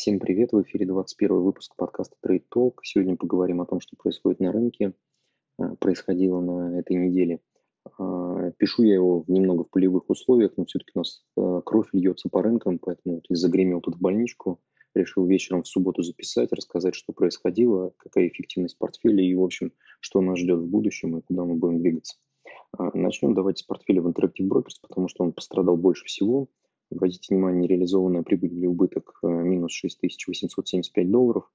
Всем привет! В эфире 21 выпуск подкаста Trade Talk. Сегодня поговорим о том, что происходит на рынке, а, происходило на этой неделе. А, пишу я его немного в полевых условиях, но все-таки у нас а, кровь льется по рынкам, поэтому вот загремел тут в больничку. Решил вечером в субботу записать, рассказать, что происходило, какая эффективность портфеля и, в общем, что нас ждет в будущем и куда мы будем двигаться. Начнем давайте с портфеля в Interactive Brokers, потому что он пострадал больше всего. Обратите внимание, нереализованная прибыль или убыток э, минус 6875 долларов.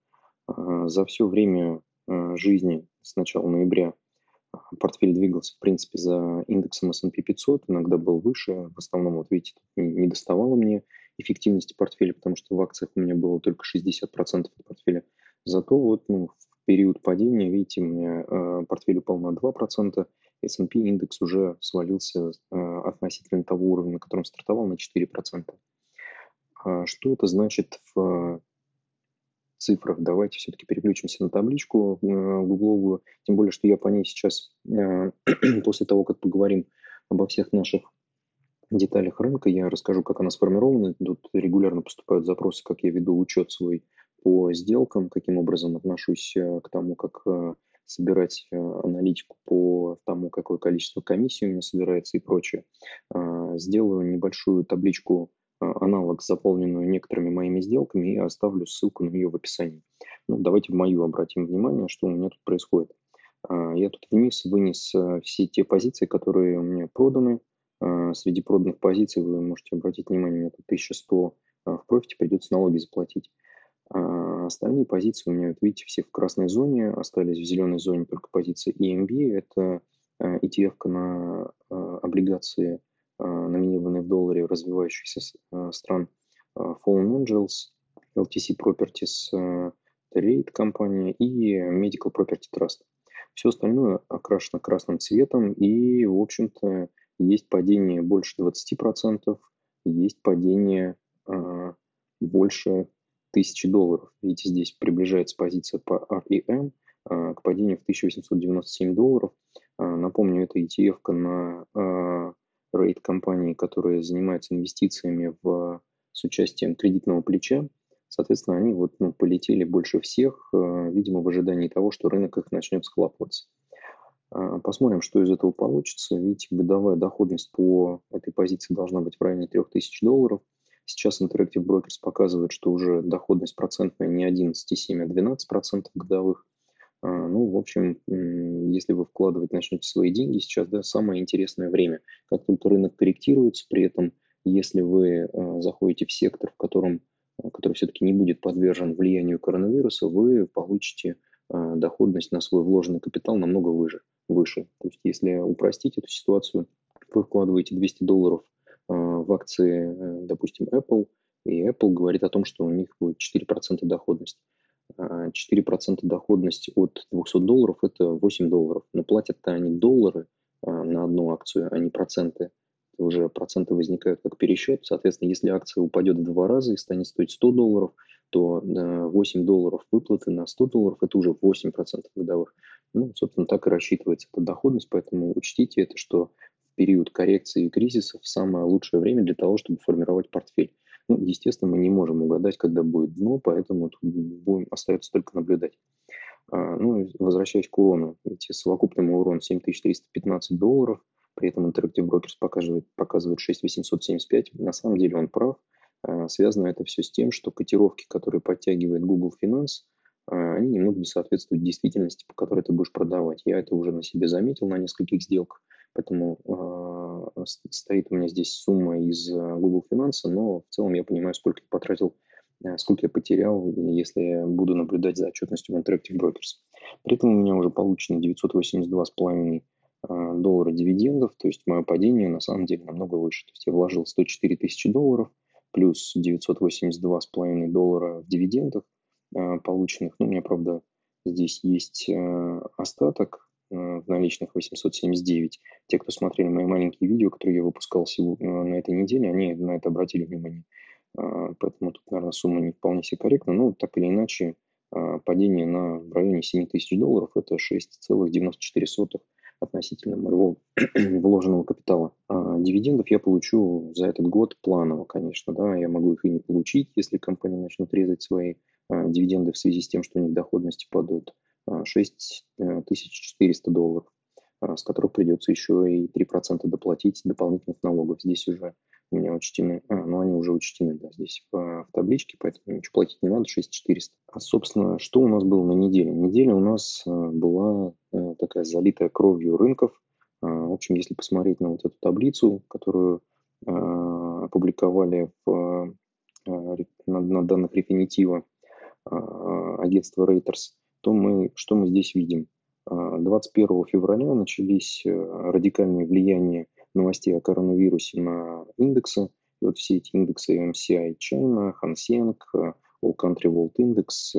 А, за все время э, жизни с начала ноября портфель двигался, в принципе, за индексом S&P 500, иногда был выше. В основном, вот видите, не доставало мне эффективности портфеля, потому что в акциях у меня было только 60% от портфеля. Зато вот ну, в период падения, видите, у меня э, портфель упал на 2%, S&P индекс уже свалился э, относительно того уровня, на котором стартовал, на 4%. А что это значит в цифрах? Давайте все-таки переключимся на табличку э, гугловую, тем более, что я по ней сейчас, э, после того, как поговорим обо всех наших деталях рынка, я расскажу, как она сформирована. Тут регулярно поступают запросы, как я веду учет свой по сделкам, каким образом отношусь к тому, как собирать э, аналитику по тому, какое количество комиссий у меня собирается и прочее. А, сделаю небольшую табличку а, аналог, заполненную некоторыми моими сделками, и оставлю ссылку на нее в описании. Ну, давайте в мою обратим внимание, что у меня тут происходит. А, я тут вниз вынес э, все те позиции, которые у меня проданы. Среди проданных позиций вы можете обратить внимание, у меня тут 1100 в профите, придется налоги заплатить. Остальные позиции у меня, вот видите, все в красной зоне, остались в зеленой зоне только позиция EMB, это ETF э, на э, облигации, э, номинированные в долларе развивающихся стран Fallen Angels, LTC Properties Trade компания и Medical Property Trust. Все остальное окрашено красным цветом, и, в общем-то, есть падение больше 20%, есть падение больше тысячи долларов. Видите, здесь приближается позиция по REM а, к падению в 1897 долларов. А, напомню, это ETF на а, рейд компании, которая занимается инвестициями в, с участием кредитного плеча. Соответственно, они вот, ну, полетели больше всех, видимо, в ожидании того, что рынок их начнет схлапываться. Посмотрим, что из этого получится. Видите, годовая доходность по этой позиции должна быть в районе 3000 долларов – Сейчас Interactive Brokers показывает, что уже доходность процентная не 11,7, а 12% годовых. А, ну, в общем, если вы вкладывать начнете свои деньги, сейчас да, самое интересное время. Как только рынок корректируется, при этом, если вы а, заходите в сектор, в котором, а, который все-таки не будет подвержен влиянию коронавируса, вы получите доходность на свой вложенный капитал намного выше. выше. То есть, если упростить эту ситуацию, вы вкладываете 200 долларов в акции, э, допустим, Apple, и Apple говорит о том, что у них будет 4% доходность. 4% а, доходность от 200 долларов – это 8 долларов. Но платят-то они доллары а, на одну акцию, а не проценты. Уже проценты возникают как пересчет. Соответственно, если акция упадет в два раза и станет стоить 100 долларов, то 8 долларов выплаты на 100 долларов – это уже 8% годовых. Ну, собственно, так и рассчитывается эта доходность, поэтому учтите это, что период коррекции и кризисов самое лучшее время для того, чтобы формировать портфель. Ну, естественно, мы не можем угадать, когда будет дно, поэтому тут будем остается только наблюдать. А, ну, возвращаясь к урону, видите, совокупный урон 7315 долларов, при этом Interactive Brokers показывает, показывает 6875. На самом деле он прав. А, связано это все с тем, что котировки, которые подтягивает Google Finance, они немного не соответствуют действительности, по которой ты будешь продавать. Я это уже на себе заметил на нескольких сделках. Поэтому э, стоит у меня здесь сумма из а, Google Finance, но в целом я понимаю, сколько я потратил, э, сколько я потерял, если я буду наблюдать за отчетностью в Interactive Brokers. При этом у меня уже получено 982,5 э, доллара дивидендов, то есть мое падение на самом деле намного выше. То есть я вложил 104 тысячи долларов плюс 982,5 доллара в дивидендах полученных. Ну, у меня, правда, здесь есть э, остаток, Э, в наличных 879. Те, кто смотрели мои маленькие видео, которые я выпускал э, на этой неделе, они на это обратили внимание. Поэтому тут, наверное, сумма не вполне себе корректна. Но так или иначе, падение на в районе 7 тысяч долларов – это 6,94 относительно моего вложенного капитала. А дивидендов я получу за этот год планово, конечно, да, я могу их и не получить, если компания начнет резать свои дивиденды в связи с тем, что у них доходности падают. 6400 долларов, с которых придется еще и 3% доплатить дополнительных налогов. Здесь уже у меня учтены, а, ну они уже учтены, да, здесь в, в табличке, поэтому ничего платить не надо, 6400. А, собственно, что у нас было на неделе? Неделя у нас была такая залитая кровью рынков. В общем, если посмотреть на вот эту таблицу, которую опубликовали в, на, на данных Refinitiva а, агентства Reuters, то мы, что мы здесь видим? 21 февраля начались радикальные влияния новостей о коронавирусе на индексы. И вот все эти индексы MSCI China, Hang Seng, All Country World Index,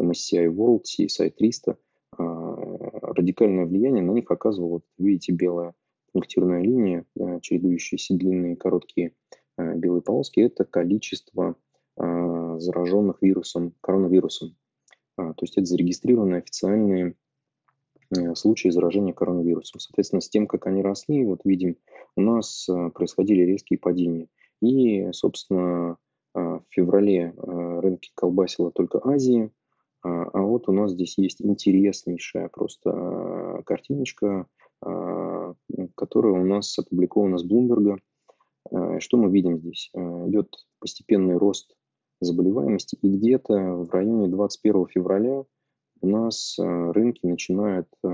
MSCI World, CSI 300, радикальное влияние на них оказывало, видите, белая пунктирная линия, чередующиеся длинные и короткие белые полоски, это количество зараженных вирусом, коронавирусом. То есть это зарегистрированные официальные Э, случаи заражения коронавирусом. Соответственно, с тем, как они росли, вот видим, у нас э, происходили резкие падения. И, собственно, э, в феврале рынки колбасила только Азия, а вот у нас здесь есть интереснейшая просто картиночка, которая у нас опубликована с Блумберга. Что мы видим здесь? Идет постепенный рост заболеваемости, и где-то в районе 21 февраля у нас э, рынки начинают э,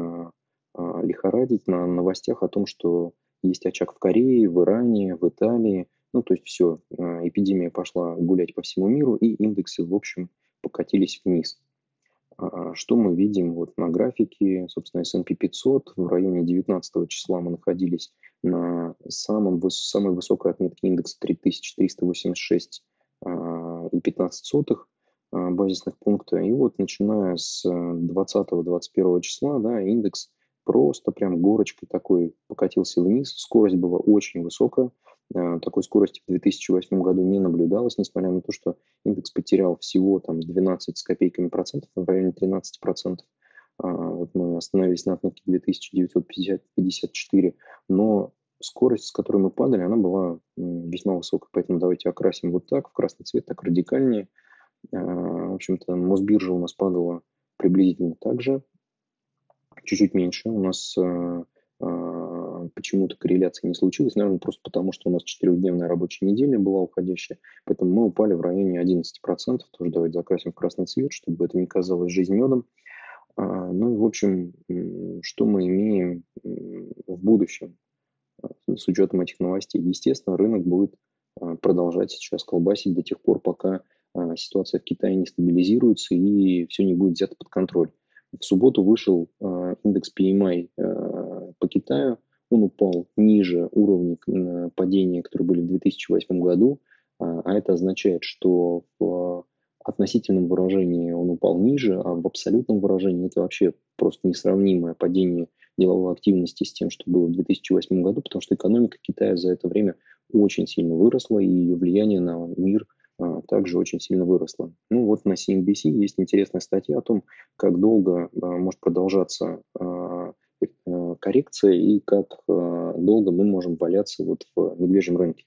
а, лихорадить на новостях о том, что есть очаг в Корее, в Иране, в Италии. Ну, то есть все, э, эпидемия пошла гулять по всему миру, и индексы, в общем, покатились вниз. А, что мы видим вот на графике, собственно, S&P 500 в районе 19 числа мы находились на самом, самой высокой отметке индекса 3386 а, и 15 сотых. А, базисных пункта. И вот начиная с 20-21 числа, да, индекс просто прям горочкой такой покатился вниз. Скорость была очень высокая. А, такой скорости в 2008 году не наблюдалось, несмотря на то, что индекс потерял всего там 12 с копейками процентов, в районе 13 процентов. А, вот мы остановились на отметке 2954, но скорость, с которой мы падали, она была весьма высокой. Поэтому давайте окрасим вот так, в красный цвет, так радикальнее – а, в общем-то, Мосбиржа у нас падала приблизительно так же, чуть-чуть меньше. У нас а, а, почему-то корреляция не случилась, наверное, просто потому, что у нас четырехдневная рабочая неделя была уходящая, поэтому мы упали в районе 11%, тоже давайте закрасим в красный цвет, чтобы это не казалось жизнь медом. Ну, в общем, что мы имеем в будущем с учетом этих новостей? Естественно, рынок будет продолжать сейчас колбасить до тех пор, пока а, ситуация в Китае не стабилизируется и все не будет взято под контроль. В субботу вышел индекс PMI по Китаю, он упал ниже уровней падения, которые были в 2008 году, а это означает, что в относительном выражении он упал ниже, а в абсолютном выражении это вообще просто несравнимое падение деловой активности с тем, что было в 2008 году, потому что экономика Китая за это время очень сильно выросла, и ее влияние на мир а, также очень сильно выросла. Ну вот на CNBC есть интересная статья о том, как долго а, может продолжаться а, э, коррекция и как долго мы можем валяться вот в медвежьем рынке.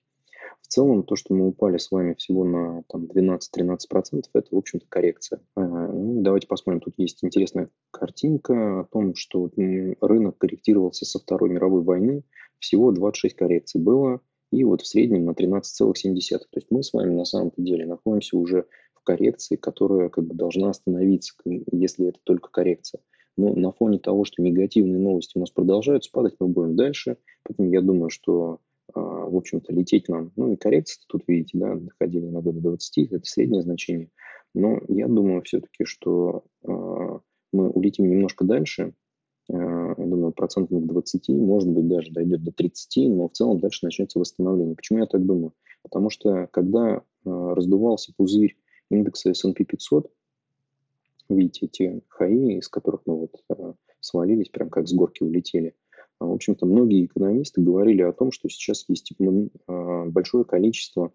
В целом, то, что мы упали с вами всего на там, 12-13%, это, в общем-то, коррекция. Ну, давайте посмотрим. Тут есть интересная картинка о том, что рынок корректировался со Второй мировой войны. Всего 26 коррекций было и вот в среднем на 13,7. То есть мы с вами на самом-то деле находимся уже в коррекции, которая как бы должна остановиться, если это только коррекция. Но на фоне того, что негативные новости у нас продолжают спадать, мы будем дальше. Поэтому я думаю, что, а, в общем-то, лететь нам, ну и коррекция тут, видите, да, доходили иногда до 20, это среднее значение. Но я думаю все-таки, что а, мы улетим немножко дальше, Э, я думаю, процентов 20, может быть, даже дойдет до 30, но в целом дальше начнется восстановление. Почему я так думаю? Потому что когда э, раздувался пузырь индекса S&P 500, видите эти хаи, из которых мы вот э, свалились, прям как с горки улетели, в общем-то, многие экономисты говорили о том, что сейчас есть большое количество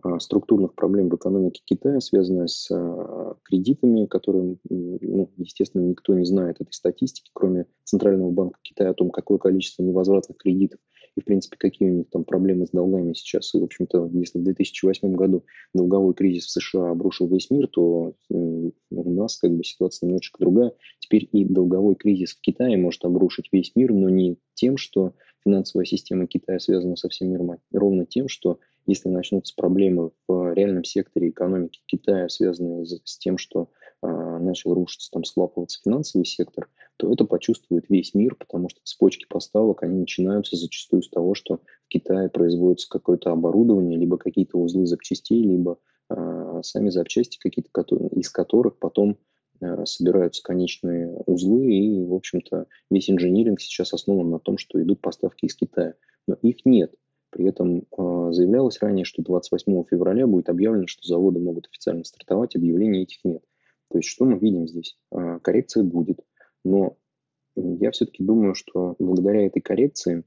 а, структурных проблем в экономике Китая, связанная с а, кредитами, которые, ну, естественно, никто не знает этой статистики, кроме Центрального банка Китая о том, какое количество невозвратных кредитов и, в принципе, какие у них там проблемы с долгами сейчас. И, в общем-то, если в 2008 году долговой кризис в США обрушил весь мир, то у нас как бы ситуация немножечко другая. Теперь и долговой кризис в Китае может обрушить весь мир, но не тем, что финансовая система Китая связана со всем миром, а ровно тем, что если начнутся проблемы в реальном секторе экономики Китая, связанные с тем, что э, начал рушиться, там, схлапываться финансовый сектор, то это почувствует весь мир, потому что цепочки поставок, они начинаются зачастую с того, что в Китае производится какое-то оборудование, либо какие-то узлы запчастей, либо э, сами запчасти какие-то, из которых потом э, собираются конечные узлы, и, в общем-то, весь инжиниринг сейчас основан на том, что идут поставки из Китая. Но их нет. При этом э, заявлялось ранее, что 28 февраля будет объявлено, что заводы могут официально стартовать, объявлений этих нет. То есть что мы видим здесь? Коррекция будет, но я все-таки думаю, что благодаря этой коррекции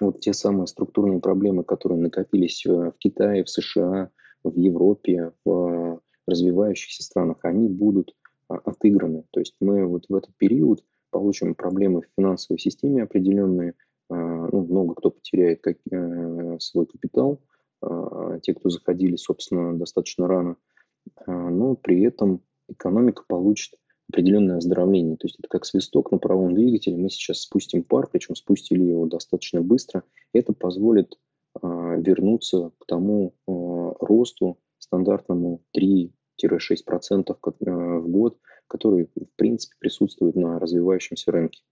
вот те самые структурные проблемы, которые накопились в Китае, в США, в Европе, в развивающихся странах, они будут отыграны. То есть мы вот в этот период получим проблемы в финансовой системе определенные – а, ну, много кто потеряет э, свой капитал, а, те, кто заходили, собственно, достаточно рано, а, но при этом экономика получит определенное оздоровление. То есть это как свисток на правом двигателе. Мы сейчас спустим пар, причем спустили его достаточно быстро. Это позволит вернуться к тому росту стандартному 3-6% в год, который, в принципе, присутствует на развивающемся рынке.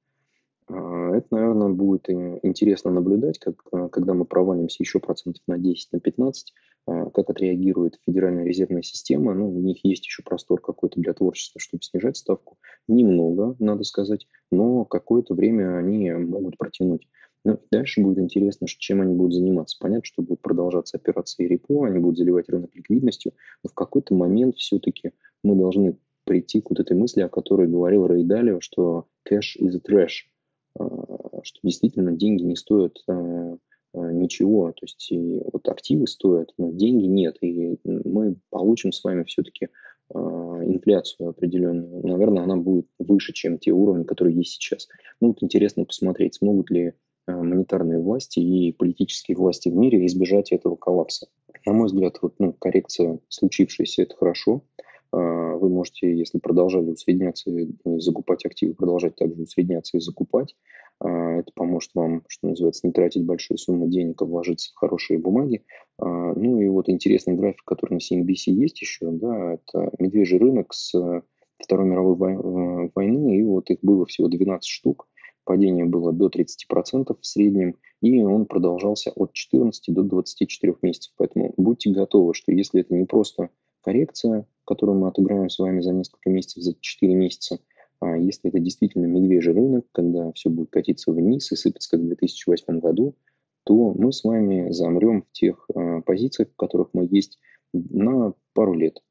А, это, наверное, будет интересно наблюдать, как, а, когда мы провалимся еще процентов на 10, на 15, а, как отреагирует Федеральная резервная система. Ну, у них есть еще простор какой-то для творчества, чтобы снижать ставку. Немного, надо сказать, но какое-то время они могут протянуть. Ну, дальше будет интересно, чем они будут заниматься. Понятно, что будут продолжаться операции репо, они будут заливать рынок ликвидностью, но в какой-то момент все-таки мы должны прийти к вот этой мысли, о которой говорил Рэй Далио, что cash is a trash – что действительно деньги не стоят а, а, ничего. То есть вот активы стоят, но деньги нет. И мы получим с вами все-таки инфляцию определенную. Наверное, она будет выше, чем те уровни, которые есть сейчас. Ну, вот интересно посмотреть, смогут ли монетарные власти и политические власти в мире избежать этого коллапса. На мой взгляд, вот, ну, коррекция случившаяся – это хорошо. А, вы можете, если продолжали усредняться и закупать активы, продолжать также усредняться и закупать. А, это поможет вам, что называется, не тратить большие суммы денег, а вложиться в хорошие бумаги. А, ну и вот интересный график, который на CNBC есть еще, да, это медвежий рынок с Второй мировой э, войны, и вот их было всего 12 штук. Падение было до 30% в среднем, и он продолжался от 14 до 24 месяцев. Поэтому будьте готовы, что если это не просто коррекция, которую мы отыграем с вами за несколько месяцев, за 4 месяца. А если это действительно медвежий рынок, когда все будет катиться вниз и сыпаться, как в 2008 году, то мы с вами замрем в тех э, позициях, в которых мы есть на пару лет.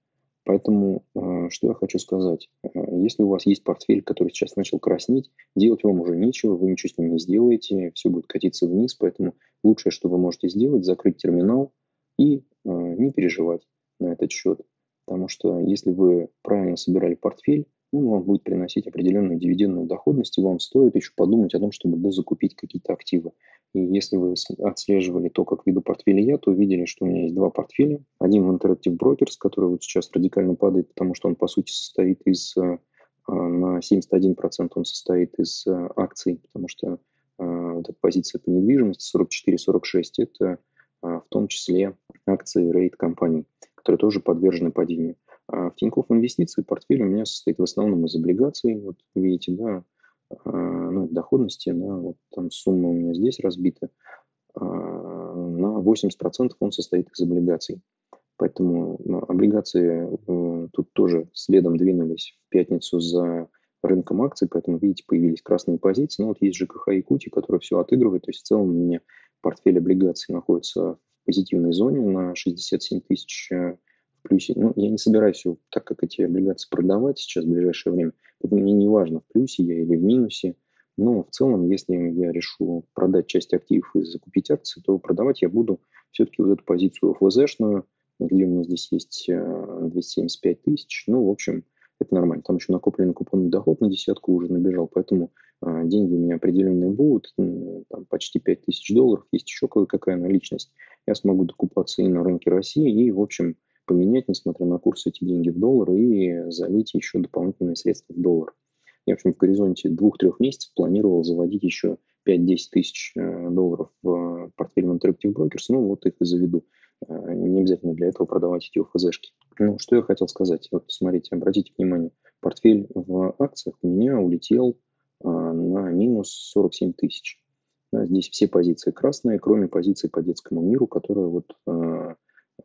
Поэтому, э, что я хочу сказать. Э, если у вас есть портфель, который сейчас начал краснеть, делать вам уже нечего, вы ничего с ним не сделаете, все будет катиться вниз, поэтому лучшее, что вы можете сделать, закрыть терминал и не переживать на этот счет. Потому что если вы правильно собирали портфель, ну, вам будет приносить определенную дивидендную доходность, и вам стоит еще подумать о том, чтобы дозакупить какие-то активы. И если вы отслеживали то, как веду портфели я, то увидели, что у меня есть два портфеля. Один в Interactive Brokers, который вот сейчас радикально падает, потому что он, по сути, состоит из э, на 71% он состоит из э, акций, потому что э, вот эта позиция по недвижимости 44-46 это в том числе акции рейд компаний которые тоже подвержены падению. А в Тинькофф инвестиции портфель у меня состоит в основном из облигаций. Вот видите, да, а, ну, доходности, да, вот там сумма у меня здесь разбита. А, на 80% он состоит из облигаций. Поэтому ну, облигации э, тут тоже следом двинулись в пятницу за рынком акций, поэтому, видите, появились красные позиции. Ну, вот есть ЖКХ Якутия, которая все отыгрывает. То есть в целом у меня портфель облигаций находится позитивной зоне на 67 тысяч э, в плюсе. Ну, я не собираюсь, так как эти облигации продавать сейчас в ближайшее время, поэтому мне не важно, в плюсе я или в минусе. Но в целом, если я решу продать часть активов и закупить акции, то продавать я буду все-таки вот эту позицию ФВЗшную, где у меня здесь есть 275 э, тысяч. Ну, в общем, это нормально. Там еще накопленный купонный доход на десятку уже набежал, поэтому деньги у меня определенные будут, там почти 5000 долларов, есть еще кое-какая наличность. Я смогу докупаться и на рынке России, и, в общем, поменять, несмотря на курс, эти деньги в доллары и залить еще дополнительные средства в доллар. Я, в общем, в горизонте двух-трех месяцев планировал заводить еще 5-10 тысяч э, долларов в портфель в Interactive Brokers, ну вот их и заведу. Э, не обязательно для этого продавать эти ОФЗшки. Ну, что я хотел сказать. Вот смотрите, обратите внимание, портфель в акциях у меня улетел на минус 47 тысяч. Здесь все позиции красные, кроме позиции по детскому миру, которая вот а,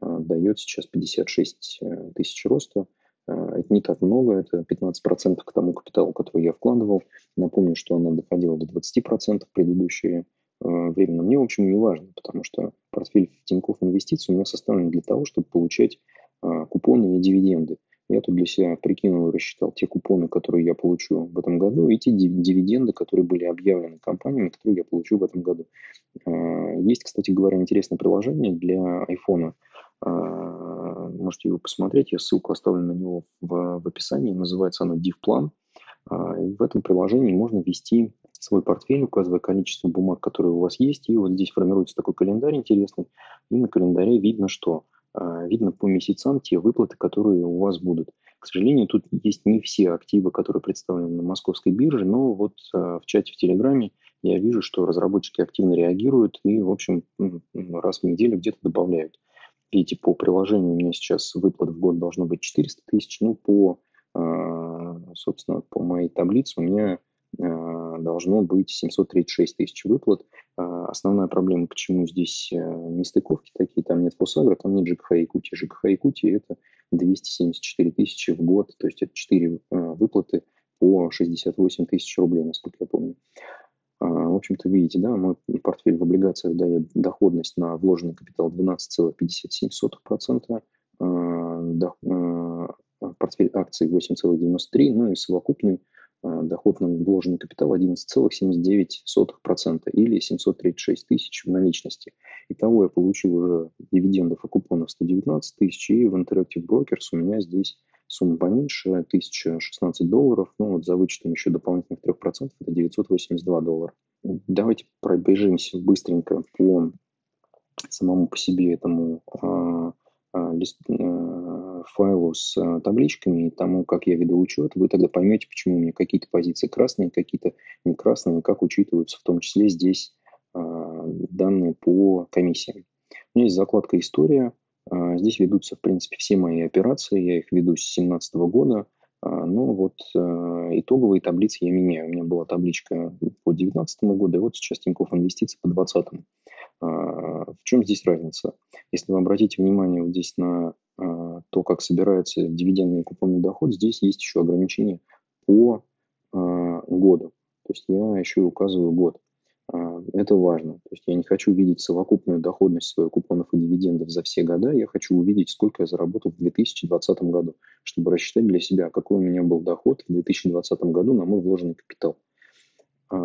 а, дает сейчас 56 э, тысяч роста. Это не так много, это 15% к тому капиталу, который я вкладывал. Напомню, что она доходила до 20% в предыдущее а, время. Но мне, в общем, не важно, потому что портфель Тинькофф инвестиций у меня составлен для того, чтобы получать купоны и дивиденды. Я тут для себя прикинул и рассчитал те купоны, которые я получу в этом году, и те дивиденды, которые были объявлены компаниями, которые я получу в этом году. Есть, кстати говоря, интересное приложение для iPhone – а, можете его посмотреть, я ссылку оставлю на него в, описании. Называется оно DivPlan. А, в этом приложении можно ввести свой портфель, указывая количество бумаг, которые у вас есть. И вот здесь формируется такой календарь интересный. И на календаре видно, что а, видно по месяцам те выплаты, которые у вас будут. К сожалению, тут есть не все активы, которые представлены на московской бирже, но вот в чате в Телеграме я вижу, что разработчики активно реагируют и, в общем, раз в неделю где-то добавляют. Видите, по приложению у меня сейчас выплат в год должно быть 400 тысяч. Ну, по, а, собственно, по моей таблице у меня а, должно быть 736 тысяч выплат. А, основная проблема, почему здесь нестыковки такие, там нет Фосагра, там нет ЖКХ Якутии. ЖКХ Якутии это 274 тысячи в год, то есть это 4 выплаты по 68 тысяч рублей, насколько я помню. А, в общем-то, видите, да, мой портфель в облигациях дает доходность на вложенный капитал 12,57%, а, а, портфель акций 8,93%, ну и совокупный доход на вложенный капитал 11,79% или 736 тысяч в наличности. Итого я получил уже дивидендов и купонов 119 тысяч, и в Interactive Brokers у меня здесь сумма поменьше, 1016 долларов, ну вот за вычетом еще дополнительных 3%, это 982 доллара. Давайте пробежимся быстренько по самому по себе этому а, а, лист, а, файлу с а, табличками и тому, как я веду учет, вы тогда поймете, почему у меня какие-то позиции красные, какие-то не красные, и как учитываются в том числе здесь а, данные по комиссиям. У меня есть закладка «История», а, здесь ведутся, в принципе, все мои операции, я их веду с 2017 года, а, но вот а, итоговые таблицы я меняю. У меня была табличка по 2019 году, и вот сейчас Тинькофф Инвестиции по 2020. В чем здесь разница? Если вы обратите внимание вот здесь на то, как собирается дивидендный купонный доход, здесь есть еще ограничения по году. То есть я еще указываю год. А, это важно. То есть я не хочу видеть совокупную доходность своих купонов и дивидендов за все года. Я хочу увидеть, сколько я заработал в 2020 году, чтобы рассчитать для себя, какой у меня был доход в 2020 году на мой вложенный капитал. А,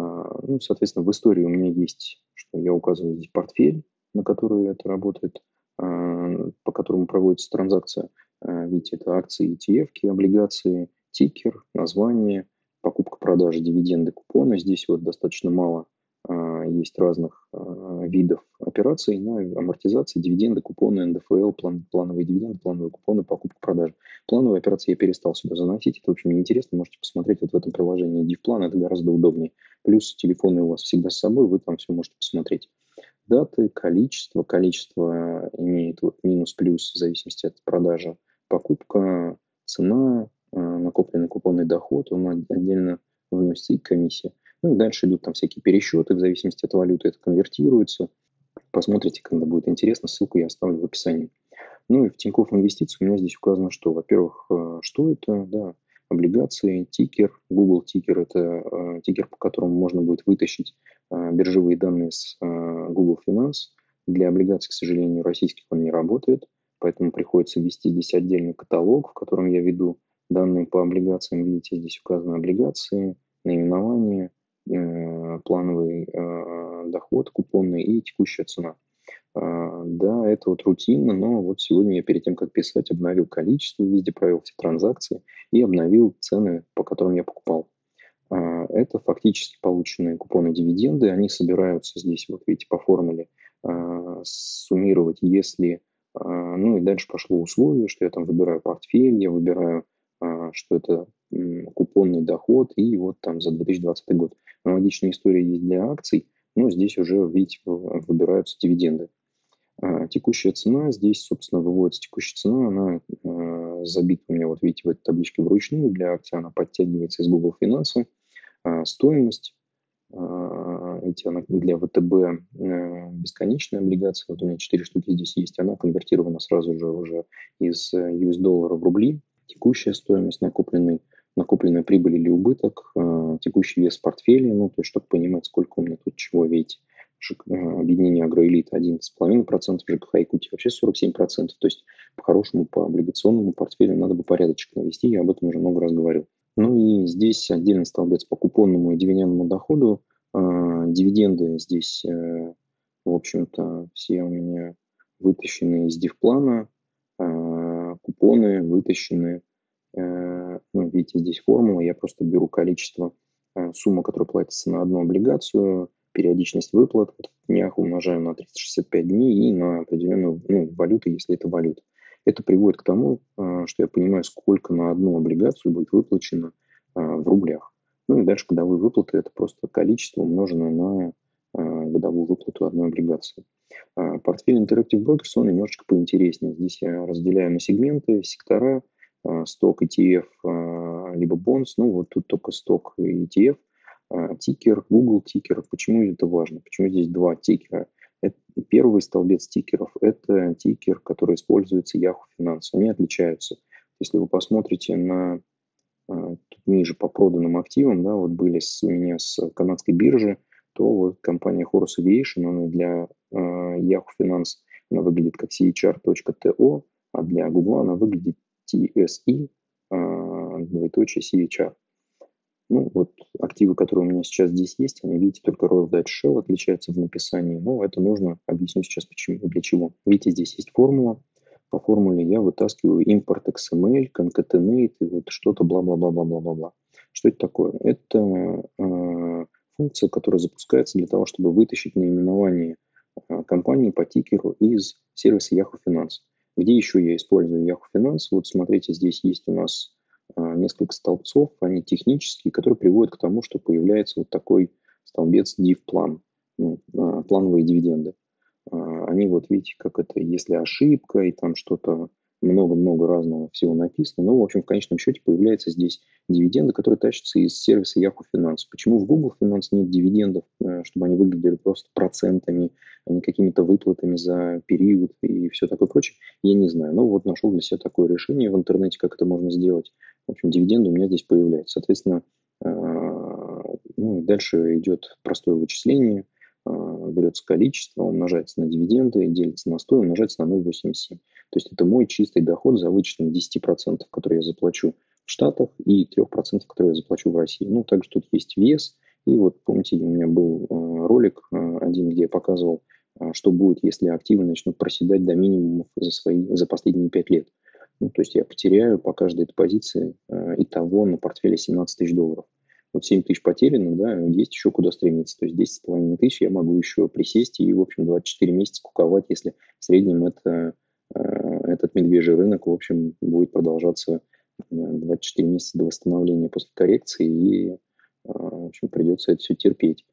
ну, соответственно, в истории у меня есть, что я указываю здесь портфель, на который это работает, а, по которому проводится транзакция. Видите, это акции, ETF, облигации, тикер, название, покупка, продажа, дивиденды, купоны. Здесь вот достаточно мало а, есть разных а, видов операций на амортизации, дивиденды, купоны, НДФЛ, план, плановые дивиденды, плановые купоны, покупка, продажа. Плановые операции я перестал сюда заносить, это, общем, неинтересно, можете посмотреть вот в этом приложении DivPlan, это гораздо удобнее. Плюс телефоны у вас всегда с собой, вы там все можете посмотреть. Даты, количество, количество имеет вот минус-плюс в зависимости от продажи, покупка, цена, а, накопленный купонный доход, он отдельно вносится и комиссия. Ну и дальше идут там всякие пересчеты, в зависимости от валюты это конвертируется. Посмотрите, когда будет интересно, ссылку я оставлю в описании. Ну и в Тинькофф Инвестиции у меня здесь указано, что, во-первых, э, что это, да, облигации, тикер, Google тикер – это э, тикер, по которому можно будет вытащить э, биржевые данные с э, Google Finance. Для облигаций, к сожалению, российских он не работает, поэтому приходится ввести здесь отдельный каталог, в котором я веду данные по облигациям. Видите, здесь указаны облигации, наименование, плановый доход купонный и текущая цена. А, да, это вот рутинно, но вот сегодня я перед тем, как писать, обновил количество, везде провел все транзакции и обновил цены, по которым я покупал. А, это фактически полученные купоны дивиденды, они собираются здесь, вот видите, по формуле а, суммировать, если, ну и дальше пошло условие, что я там выбираю портфель, я выбираю, что это купонный доход, и вот там за 2020 год. Аналогичная история есть для акций, но здесь уже, видите, выбираются дивиденды. А, текущая цена, здесь, собственно, выводится текущая цена, она а, забита у меня, вот видите, в этой табличке вручную, для акции она подтягивается из Google Финансы. А, стоимость, видите, она для ВТБ э, бесконечная облигация, вот у меня 4 штуки здесь есть, она конвертирована сразу же уже из US доллара в рубли. Текущая стоимость накопленной накопленная прибыль или убыток, текущий вес портфеля, ну, то есть, чтобы понимать, сколько у меня тут чего, видите, Э, объединение агроэлита 11,5%, ЖКХ Якутия вообще 47%. То есть по-хорошему, по облигационному портфелю надо бы порядочек навести, я об этом уже много раз говорил. Ну и здесь отдельный столбец по купонному и дивидендному доходу. А, дивиденды здесь, э, в общем-то, все у меня вытащены из дивплана, купоны вытащены, э, видите, здесь формула, я просто беру количество, сумма, которая платится на одну облигацию, периодичность выплат в днях умножаем на 365 дней и на определенную ну, валюту, если это валюта. Это приводит к тому, а, что я понимаю, сколько на одну облигацию будет выплачено а, в рублях. Ну и дальше годовые выплаты – это просто количество умноженное на годовую выплату одной облигации. Портфель Interactive Brokers, он немножечко поинтереснее. Здесь я разделяю на сегменты, сектора, сток, ETF, либо bonds. Ну вот тут только сток ETF – а, тикер, Google тикер. Почему это важно? Почему здесь два тикера? Это, первый столбец тикеров – это тикер, который используется Yahoo Finance. Они отличаются. Если вы посмотрите на тут ниже по проданным активам, да, вот были с, у меня с канадской биржи, то вот компания Horus Aviation, она для э, Yahoo Finance, она выглядит как chr.to, а для Google она выглядит TSE, э, двоеточие CHR. Ну, вот активы, которые у меня сейчас здесь есть, они, видите, только Royal Shell отличаются в написании. Но это нужно, объясню сейчас почему, для чего. Видите, здесь есть формула. По формуле я вытаскиваю импорт XML, concatenate и вот что-то бла-бла-бла-бла-бла-бла. Что это такое? Это э, функция, которая запускается для того, чтобы вытащить наименование э, компании по тикеру из сервиса Yahoo Finance. Где еще я использую Yahoo Finance? Вот смотрите, здесь есть у нас а, несколько столбцов, они технические, которые приводят к тому, что появляется вот такой столбец div-план, ну, а, плановые дивиденды. А, они вот видите, как это, если ошибка и там что-то много-много разного всего написано. Но, в общем, в конечном счете появляются здесь дивиденды, которые тащатся из сервиса Yahoo Finance. Почему в Google Finance нет дивидендов, э, чтобы они выглядели просто процентами, а не какими-то выплатами за период и все такое прочее, я не знаю. Но вот нашел для себя такое решение в интернете, как это можно сделать. В общем, дивиденды у меня здесь появляются. Соответственно, э, ну, дальше идет простое вычисление, э, берется количество, умножается на дивиденды, делится на 100, умножается на 0,87. То есть это мой чистый доход за вычетом 10%, который я заплачу в Штатах, и 3%, которые я заплачу в России. Ну, также тут есть вес. И вот, помните, у меня был э, ролик э, один, где я показывал, э, что будет, если активы начнут проседать до минимумов за, свои, за последние 5 лет. Ну, то есть я потеряю по каждой этой позиции э, итого на портфеле 17 тысяч долларов. Вот 7 тысяч потеряно, да, есть еще куда стремиться. То есть 10,5 тысяч я могу еще присесть и, в общем, 24 месяца куковать, если в среднем это этот медвежий рынок, в общем, будет продолжаться 24 э, месяца до восстановления после коррекции, и, общем, придется это все терпеть.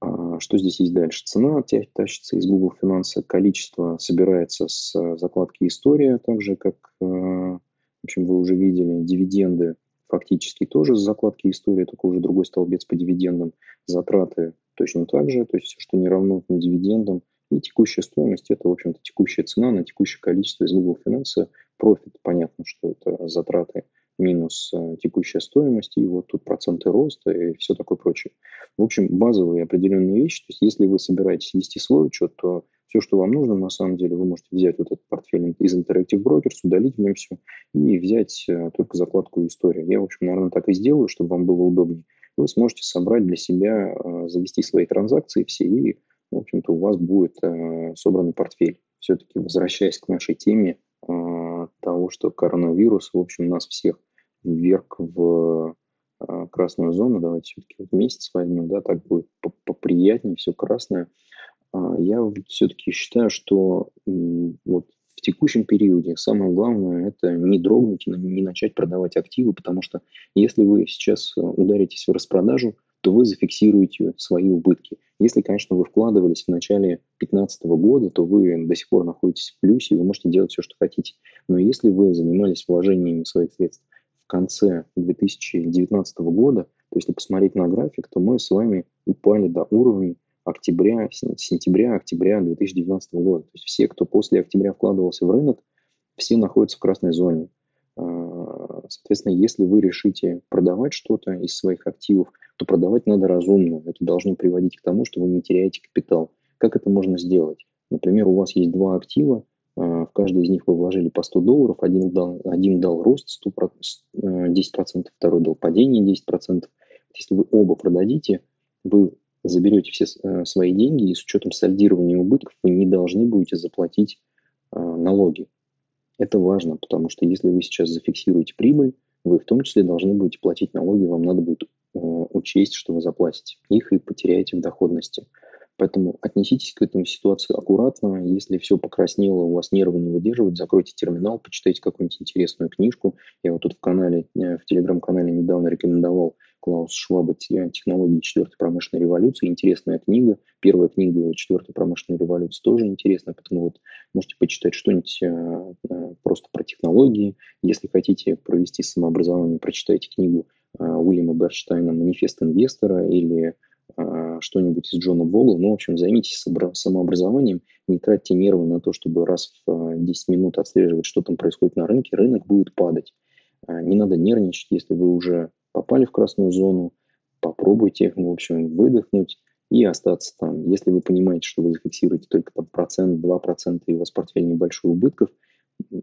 А, что здесь есть дальше? Цена тащится из Google Finance, количество собирается с закладки «История», так же, как, в общем, вы уже видели, дивиденды фактически тоже с закладки «История», только уже другой столбец по дивидендам, затраты точно так же, то есть все, что не равно дивидендам, и текущая стоимость – это, в общем-то, текущая цена на текущее количество из Google Finance. Профит, понятно, что это затраты минус э, текущая стоимость, и вот тут проценты роста и все такое прочее. В общем, базовые определенные вещи. То есть если вы собираетесь вести свой учет, то все, что вам нужно, на самом деле, вы можете взять вот этот портфель из Interactive Brokers, удалить в нем все и взять э, только закладку «История». Я, в общем, наверное, так и сделаю, чтобы вам было удобнее. Вы сможете собрать для себя, э, завести свои транзакции все и в общем-то, у вас будет собранный портфель. Все-таки возвращаясь к нашей теме того, что коронавирус, в общем, нас всех вверг в э, красную зону, давайте все-таки вот месяц возьмем, да, так будет поприятнее, все красное. Э, я все-таки считаю, что вот в текущем периоде самое главное это не дрогнуть не начать продавать активы, потому что если вы сейчас э, ударитесь в распродажу, то вы зафиксируете свои убытки. Если, конечно, вы вкладывались в начале 2015 года, то вы до сих пор находитесь в плюсе, и вы можете делать все, что хотите. Но если вы занимались вложениями своих средств конце 2019 года, то если посмотреть на график, то мы с вами упали до уровней октября, сентября, октября 2019 года. То есть все, кто после октября вкладывался в рынок, все находятся в красной зоне. А, соответственно, если вы решите продавать что-то из своих активов, то продавать надо разумно. Это должно приводить к тому, что вы не теряете капитал. Как это можно сделать? Например, у вас есть два актива, в каждый из них вы вложили по 100 долларов, один дал, один дал рост 100%, 10%, э, второй дал падение 10%. Если вы оба продадите, вы заберете все э, свои деньги, и с учетом сальдирования убытков вы не должны будете заплатить э, налоги. Это важно, потому что если вы сейчас зафиксируете прибыль, вы в том числе должны будете платить налоги, вам надо будет э, учесть, что вы заплатите их и потеряете в доходности. Поэтому отнеситесь к этому ситуации аккуратно. Если все покраснело, у вас нервы не выдерживают, закройте терминал, почитайте какую-нибудь интересную книжку. Я вот тут в канале, э, в телеграм-канале недавно рекомендовал Клаус Шваба «Технологии четвертой промышленной революции». Интересная книга. Первая книга четвертой промышленной революции тоже интересная, поэтому вот можете почитать что-нибудь э, э, просто про технологии. Если хотите провести самообразование, прочитайте книгу Уильяма Берштайна «Манифест инвестора» или что-нибудь из Джона Богла. Ну, в общем, займитесь самообразованием, не тратьте нервы на то, чтобы раз в 10 а, минут отслеживать, что там происходит на рынке. Рынок будет падать. А, не надо нервничать, если вы уже попали в красную зону. Попробуйте, в общем, выдохнуть и остаться там. Если вы понимаете, что вы зафиксируете только там процент, два процента, и у вас портфель небольшой убытков,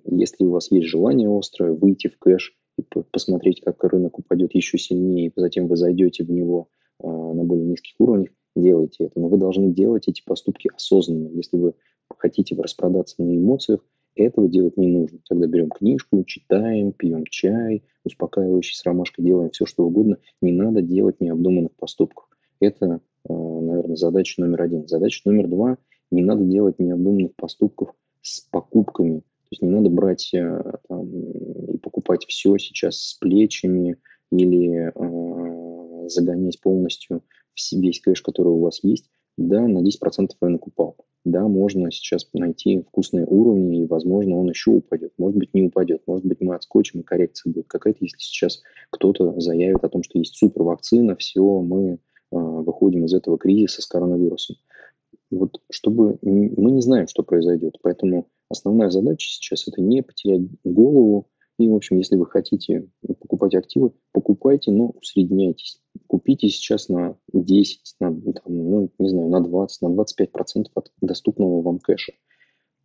если у вас есть желание острое, выйти в кэш и посмотреть, как рынок упадет еще сильнее, и затем вы зайдете в него – на более низких уровнях, делайте это. Но вы должны делать эти поступки осознанно. Если вы хотите распродаться на эмоциях, этого делать не нужно. Тогда берем книжку, читаем, пьем чай, успокаивающий с ромашкой, делаем все, что угодно. Не надо делать необдуманных поступков. Это, а, наверное, задача номер один. Задача номер два – не надо делать необдуманных поступков с покупками. То есть не надо брать а, там, и покупать все сейчас с плечами или загонять полностью весь кэш, который у вас есть, да, на 10% рынок упал. Да, можно сейчас найти вкусные уровни, и, возможно, он еще упадет. Может быть, не упадет. Может быть, мы отскочим, и коррекция будет какая-то, если сейчас кто-то заявит о том, что есть супер вакцина, все, мы э, выходим из этого кризиса с коронавирусом. Вот чтобы мы не знаем, что произойдет, поэтому основная задача сейчас это не потерять голову, и, в общем, если вы хотите покупать активы, покупайте, но усредняйтесь. Купите сейчас на 10, на, там, ну, не знаю, на 20, на 25 процентов от доступного вам кэша.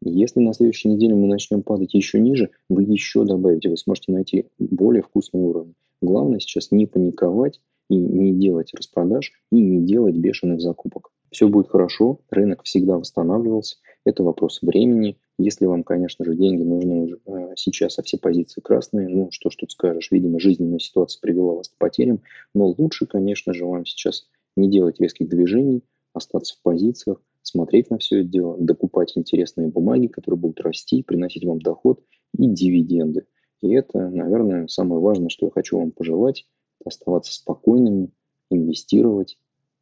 Если на следующей неделе мы начнем падать еще ниже, вы еще добавите, вы сможете найти более вкусный уровень. Главное сейчас не паниковать и не делать распродаж, и не делать бешеных закупок. Все будет хорошо, рынок всегда восстанавливался, это вопрос времени, если вам, конечно же, деньги нужны уже а, сейчас, а все позиции красные, ну, что ж тут скажешь, видимо, жизненная ситуация привела вас к потерям, но лучше, конечно же, вам сейчас не делать резких движений, остаться в позициях, смотреть на все это дело, докупать интересные бумаги, которые будут расти, приносить вам доход и дивиденды. И это, наверное, самое важное, что я хочу вам пожелать, оставаться спокойными, инвестировать,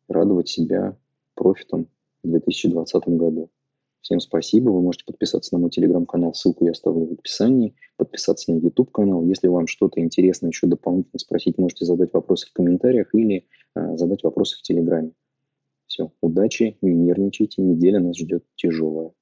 радовать себя профитом в 2020 году. Всем спасибо. Вы можете подписаться на мой телеграм-канал, ссылку я оставлю в описании. Подписаться на YouTube канал. Если вам что-то интересно еще дополнительно спросить, можете задать вопросы в комментариях или э, задать вопросы в телеграме. Все, удачи, не нервничайте, неделя нас ждет тяжелая.